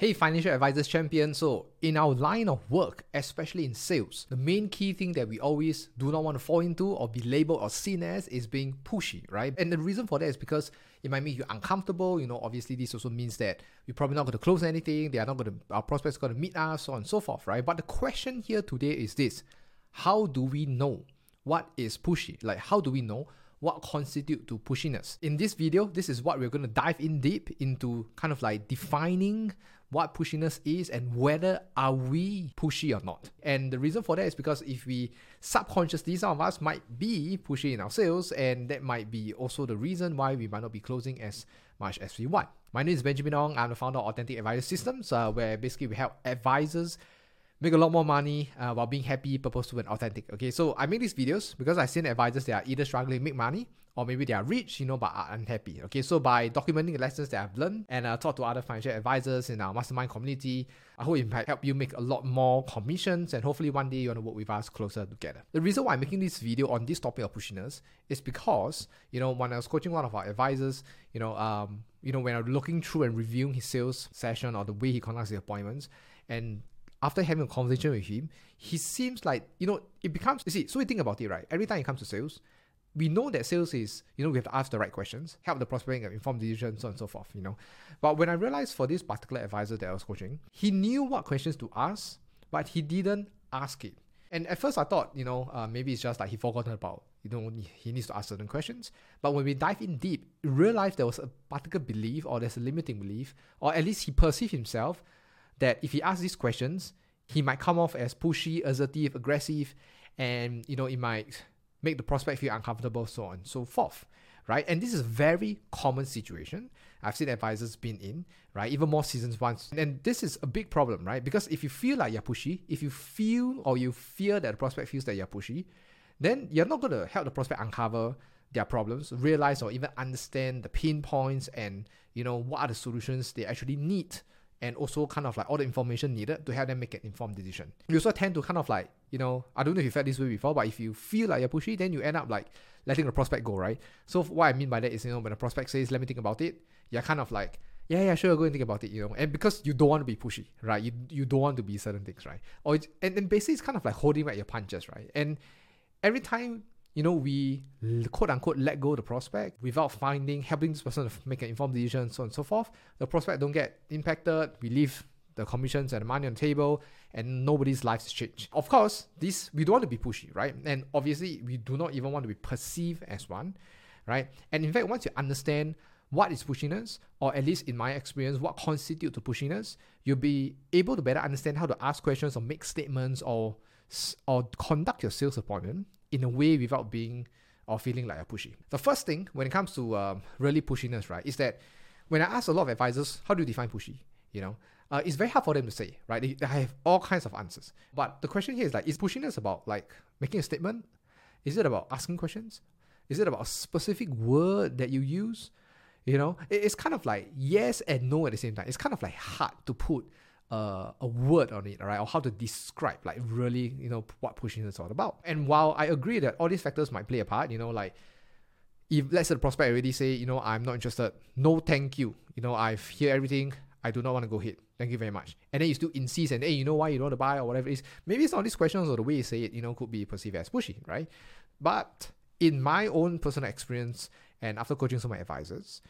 Hey, financial advisors champion. So, in our line of work, especially in sales, the main key thing that we always do not want to fall into or be labeled or seen as is being pushy, right? And the reason for that is because it might make you uncomfortable. You know, obviously, this also means that we're probably not going to close anything. They are not going to, our prospects going to meet us, so on and so forth, right? But the question here today is this How do we know what is pushy? Like, how do we know what constitute to pushiness. In this video, this is what we're going to dive in deep into kind of like defining what pushiness is and whether are we pushy or not. And the reason for that is because if we subconsciously, some of us might be pushy in our sales, and that might be also the reason why we might not be closing as much as we want. My name is Benjamin Ong. I'm the founder of Authentic Advisor Systems, uh, where basically we help advisors make a lot more money uh, while being happy, purposeful, and authentic. Okay, so I make these videos because I've seen advisors that are either struggling to make money or maybe they are rich, you know, but are unhappy. Okay, so by documenting the lessons that I've learned and uh, talk to other financial advisors in our mastermind community, I hope it might help you make a lot more commissions and hopefully one day you want to work with us closer together. The reason why I'm making this video on this topic of pushiness is because, you know, when I was coaching one of our advisors, you know, um, you know, when I'm looking through and reviewing his sales session or the way he conducts his appointments, and after having a conversation with him, he seems like, you know, it becomes, you see, so we think about it, right? Every time it comes to sales, we know that sales is, you know, we have to ask the right questions, help the prospect make informed decisions, so on and so forth, you know. But when I realized for this particular advisor that I was coaching, he knew what questions to ask, but he didn't ask it. And at first I thought, you know, uh, maybe it's just like he forgotten about, you know, he needs to ask certain questions. But when we dive in deep, realized there was a particular belief or there's a limiting belief, or at least he perceived himself that if he asks these questions, he might come off as pushy, assertive, aggressive, and you know it might make the prospect feel uncomfortable, so on and so forth. Right? And this is a very common situation. I've seen advisors been in, right? Even more seasons once. And this is a big problem, right? Because if you feel like you're pushy, if you feel or you fear that the prospect feels that you're pushy, then you're not to help the prospect uncover their problems, realize or even understand the pain points and you know what are the solutions they actually need and also kind of like all the information needed to help them make an informed decision. You also tend to kind of like, you know, I don't know if you felt this way before, but if you feel like you're pushy, then you end up like letting the prospect go, right? So what I mean by that is, you know, when the prospect says, let me think about it, you're kind of like, yeah, yeah, sure, go and think about it, you know, and because you don't want to be pushy, right? You, you don't want to be certain things, right? Or and, and basically it's kind of like holding back your punches, right? And every time you know, we quote unquote let go the prospect without finding, helping this person to make an informed decision, so on and so forth. The prospect don't get impacted. We leave the commissions and the money on the table, and nobody's lives is changed. Of course, this we don't want to be pushy, right? And obviously, we do not even want to be perceived as one, right? And in fact, once you understand what is pushiness, or at least in my experience, what constitutes to pushiness, you'll be able to better understand how to ask questions or make statements or or conduct your sales appointment in a way without being or feeling like a pushy. The first thing when it comes to um, really pushiness, right, is that when I ask a lot of advisors, how do you define pushy? You know, uh, it's very hard for them to say, right? They, they have all kinds of answers. But the question here is like, is pushiness about like making a statement? Is it about asking questions? Is it about a specific word that you use? You know, it, it's kind of like yes and no at the same time. It's kind of like hard to put uh, a word on it, right? Or how to describe, like really, you know, what pushing is all about. And while I agree that all these factors might play a part, you know, like if let's say the prospect already say, you know, I'm not interested, no thank you. You know, I've hear everything, I do not want to go ahead. Thank you very much. And then you still insist and hey, you know why you don't want to buy or whatever it is. Maybe it's not these questions or the way you say it, you know, could be perceived as pushy, right? But in my own personal experience and after coaching some of my advisors,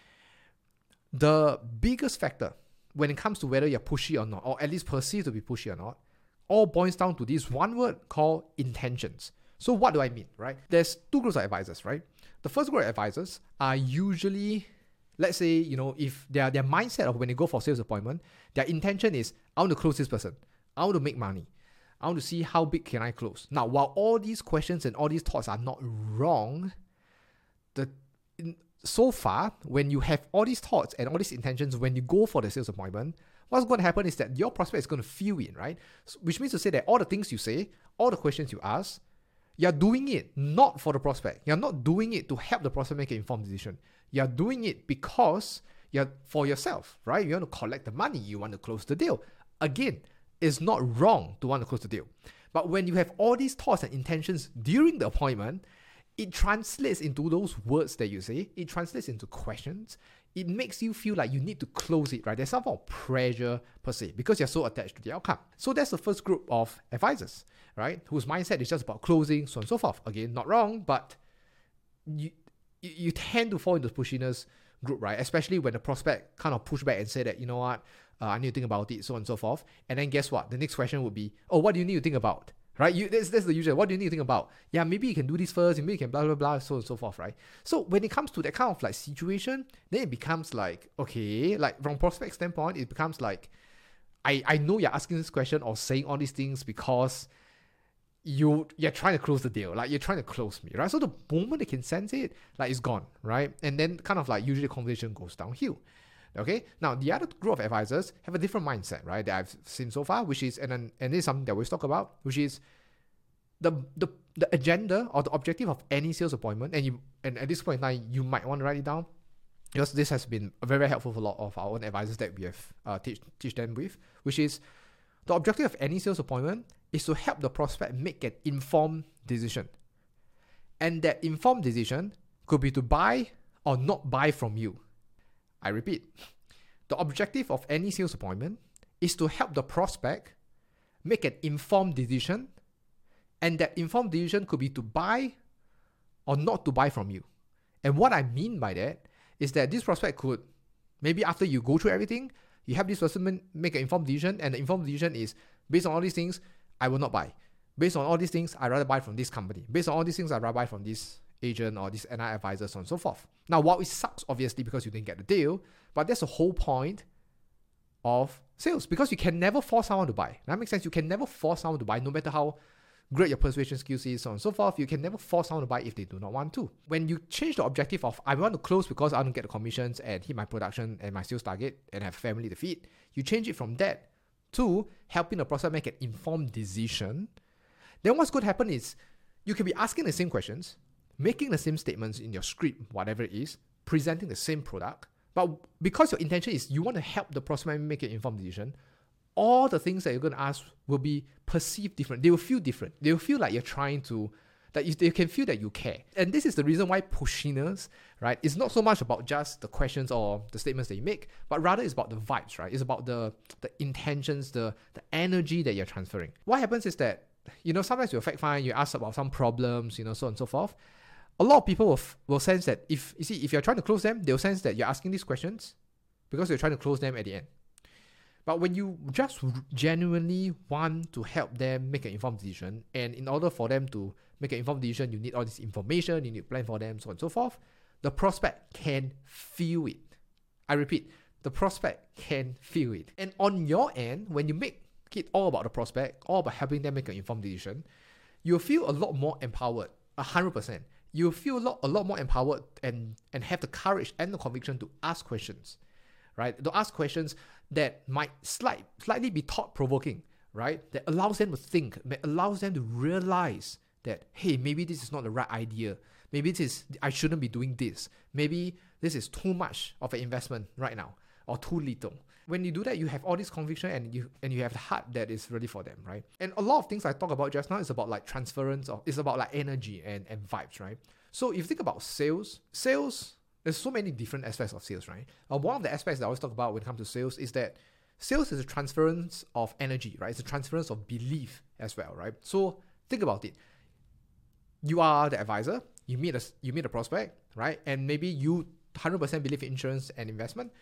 the biggest factor when it comes to whether you're pushy or not, or at least perceived to be pushy or not, all boils down to this one word called intentions. So what do I mean, right? There's two groups of advisors, right? The first group of advisors are usually, let's say, you know, if their their mindset of when they go for sales appointment, their intention is I want to close this person, I want to make money, I want to see how big can I close. Now, while all these questions and all these thoughts are not wrong, the so far, when you have all these thoughts and all these intentions, when you go for the sales appointment, what's going to happen is that your prospect is going to feel it, right? So, which means to say that all the things you say, all the questions you ask, you're doing it not for the prospect. You're not doing it to help the prospect make an informed decision. You're doing it because you're for yourself, right? You want to collect the money, you want to close the deal. Again, it's not wrong to want to close the deal. But when you have all these thoughts and intentions during the appointment, it translates into those words that you say, it translates into questions, it makes you feel like you need to close it, right? There's some form of pressure per se because you're so attached to the outcome. So that's the first group of advisors, right? Whose mindset is just about closing, so on and so forth. Again, not wrong, but you you tend to fall into pushiness group, right? Especially when the prospect kind of push back and say that, you know what, uh, I need to think about it, so on and so forth. And then guess what? The next question would be, oh, what do you need to think about? Right? You that's, that's the usual. What do you need to think about? Yeah, maybe you can do this first, maybe you can blah blah blah, so and so forth, right? So when it comes to that kind of like situation, then it becomes like, okay, like from prospect standpoint, it becomes like I, I know you're asking this question or saying all these things because you you're trying to close the deal, like you're trying to close me, right? So the moment they can sense it, like it's gone, right? And then kind of like usually the conversation goes downhill. Okay. Now the other group of advisors have a different mindset, right? That I've seen so far, which is and and this is something that we talk about, which is the the the agenda or the objective of any sales appointment, and you and at this point in time, you might want to write it down because this has been very, very helpful for a lot of our own advisors that we have uh, teach teach them with, which is the objective of any sales appointment is to help the prospect make an informed decision. And that informed decision could be to buy or not buy from you. I repeat, the objective of any sales appointment is to help the prospect make an informed decision, and that informed decision could be to buy or not to buy from you. And what I mean by that is that this prospect could, maybe after you go through everything, you have this person make an informed decision, and the informed decision is based on all these things, I will not buy. Based on all these things, I'd rather buy from this company. Based on all these things, I'd rather buy from this agent or this NI advisor, so on and so forth. Now, while it sucks, obviously, because you didn't get the deal, but that's the whole point of sales because you can never force someone to buy. That makes sense. You can never force someone to buy, no matter how great your persuasion skills is, so on and so forth. You can never force someone to buy if they do not want to. When you change the objective of I want to close because I to get the commissions and hit my production and my sales target and have family to feed, you change it from that to helping the prospect make an informed decision. Then what's going to happen is you can be asking the same questions, making the same statements in your script, whatever it is, presenting the same product, but because your intention is you want to help the prospect make an informed decision, all the things that you're going to ask will be perceived different. They will feel different. They will feel like you're trying to, that you, they can feel that you care. And this is the reason why pushiness, right, is not so much about just the questions or the statements that you make, but rather it's about the vibes, right? It's about the the intentions, the the energy that you're transferring. What happens is that, you know, sometimes you're fact find, you ask about some problems, you know, so on and so forth. A lot of people will, will sense that if you see if you're trying to close them, they'll sense that you're asking these questions because you're trying to close them at the end. But when you just genuinely want to help them make an informed decision, and in order for them to make an informed decision, you need all this information, you need to plan for them, so on and so forth, the prospect can feel it. I repeat, the prospect can feel it. And on your end, when you make it all about the prospect, all about helping them make an informed decision, you'll feel a lot more empowered, 100%. You'll feel a lot, a lot more empowered and, and have the courage and the conviction to ask questions, right? To ask questions that might slight, slightly be thought provoking, right? That allows them to think, that allows them to realize that, hey, maybe this is not the right idea. Maybe this is, I shouldn't be doing this. Maybe this is too much of an investment right now or too little. When you do that, you have all this conviction and you and you have the heart that is really for them, right? And a lot of things I talk about just now is about like transference or it's about like energy and, and vibes, right? So if you think about sales, sales there's so many different aspects of sales, right? Uh, one of the aspects that I always talk about when it comes to sales is that sales is a transference of energy, right? It's a transference of belief as well, right? So think about it. You are the advisor. You meet a you meet a prospect, right? And maybe you 100% believe in insurance and investment.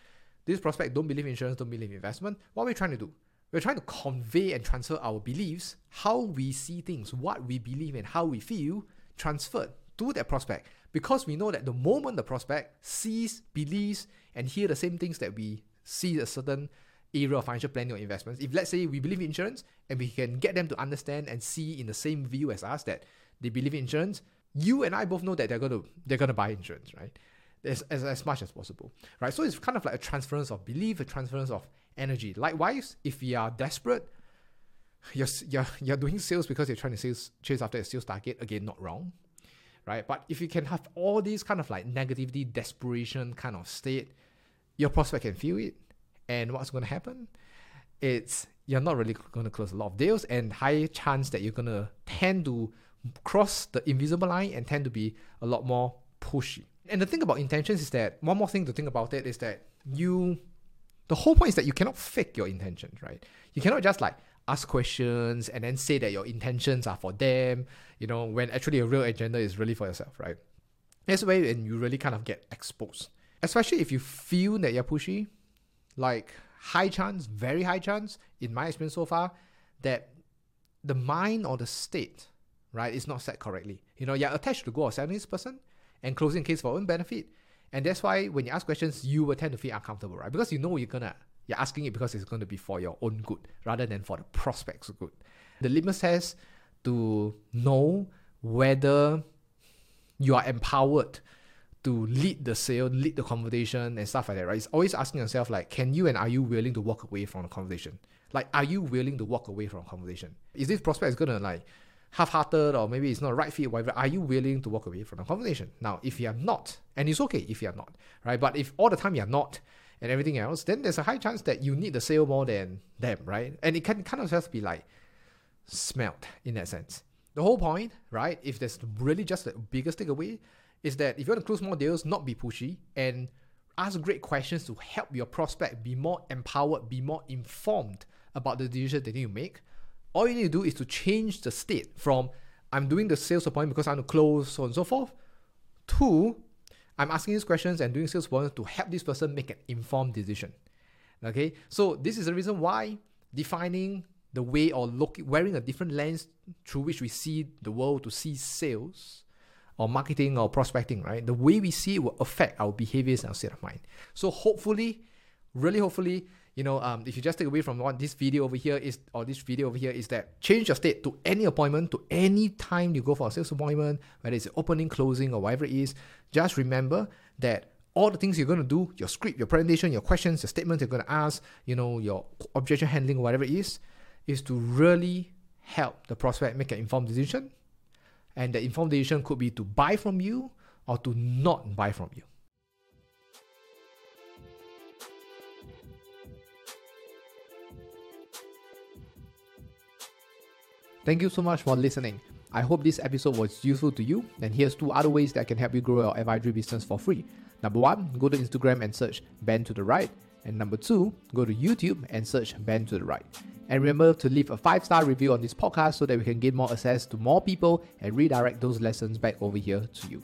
This prospect don't believe in insurance, don't believe in investment. What are we trying to do? We're trying to convey and transfer our beliefs, how we see things, what we believe and how we feel, transferred to that prospect because we know that the moment the prospect sees, believes, and hear the same things that we see a certain area of financial planning or investments, if let's say we believe in insurance and we can get them to understand and see in the same view as us that they believe in insurance, you and I both know that they're gonna they're gonna buy insurance, right? As, as, as much as possible, right? So it's kind of like a transference of belief, a transference of energy. Likewise, if you are desperate, you're, you're, you're doing sales because you're trying to sales, chase after a sales target, again, not wrong, right? But if you can have all these kind of like negativity, desperation kind of state, your prospect can feel it. And what's going to happen? It's you're not really going to close a lot of deals, and high chance that you're going to tend to cross the invisible line and tend to be a lot more pushy. And the thing about intentions is that one more thing to think about it is that you, the whole point is that you cannot fake your intentions, right? You cannot just like ask questions and then say that your intentions are for them, you know, when actually a real agenda is really for yourself, right? That's where and you really kind of get exposed. Especially if you feel that you're pushy, like high chance, very high chance, in my experience so far, that the mind or the state, right, is not set correctly. You know, you're attached to go of selling this person and closing case for own benefit. And that's why when you ask questions, you will tend to feel uncomfortable, right? Because you know you're gonna you're asking it because it's going to be for your own good rather than for the prospect's good. The litmus test to know whether you are empowered to lead the sale, lead the conversation, and stuff like that, right? It's always asking yourself, like, can you and are you willing to walk away from the conversation? Like, are you willing to walk away from a conversation? Is this prospect is gonna like half-hearted or maybe it's not right fit, whatever? Are you willing to walk away from the conversation? Now, if you are not, and it's okay if you are not, right? But if all the time you are not, and everything else, then there's a high chance that you need the sale more than them, right? And it can kind of just be like smelt in that sense. The whole point, right, if there's really just the biggest takeaway, is that if you want to close more deals, not be pushy and ask great questions to help your prospect be more empowered, be more informed about the decision they need to make. All you need to do is to change the state from I'm doing the sales appointment because I want to close, so on and so forth, to I'm asking these questions and doing sales appointment to help this person make an informed decision. Okay, so this is the reason why defining the way or look wearing a different lens through which we see the world to see sales or marketing or prospecting, right? The way we see it will affect our behaviors and our state of mind. So hopefully, really hopefully, you know, um, if you just take away from what this video over here is, or this video over here is that change your state to any appointment, to any time you go for a sales appointment, whether it's opening, closing, or whatever it is, just remember that all the things you're going to do, your script, your presentation, your questions, your statements you're going to ask, you know, your objection handling, whatever it is, is to really help the prospect make an informed decision. And the informed decision could be to buy from you or to not buy from you. Thank you so much for listening. I hope this episode was useful to you. And here's two other ways that can help you grow your advisory business for free. Number one, go to Instagram and search Ben to the Right. And number two, go to YouTube and search Ben to the Right. And remember to leave a five star review on this podcast so that we can gain more access to more people and redirect those lessons back over here to you.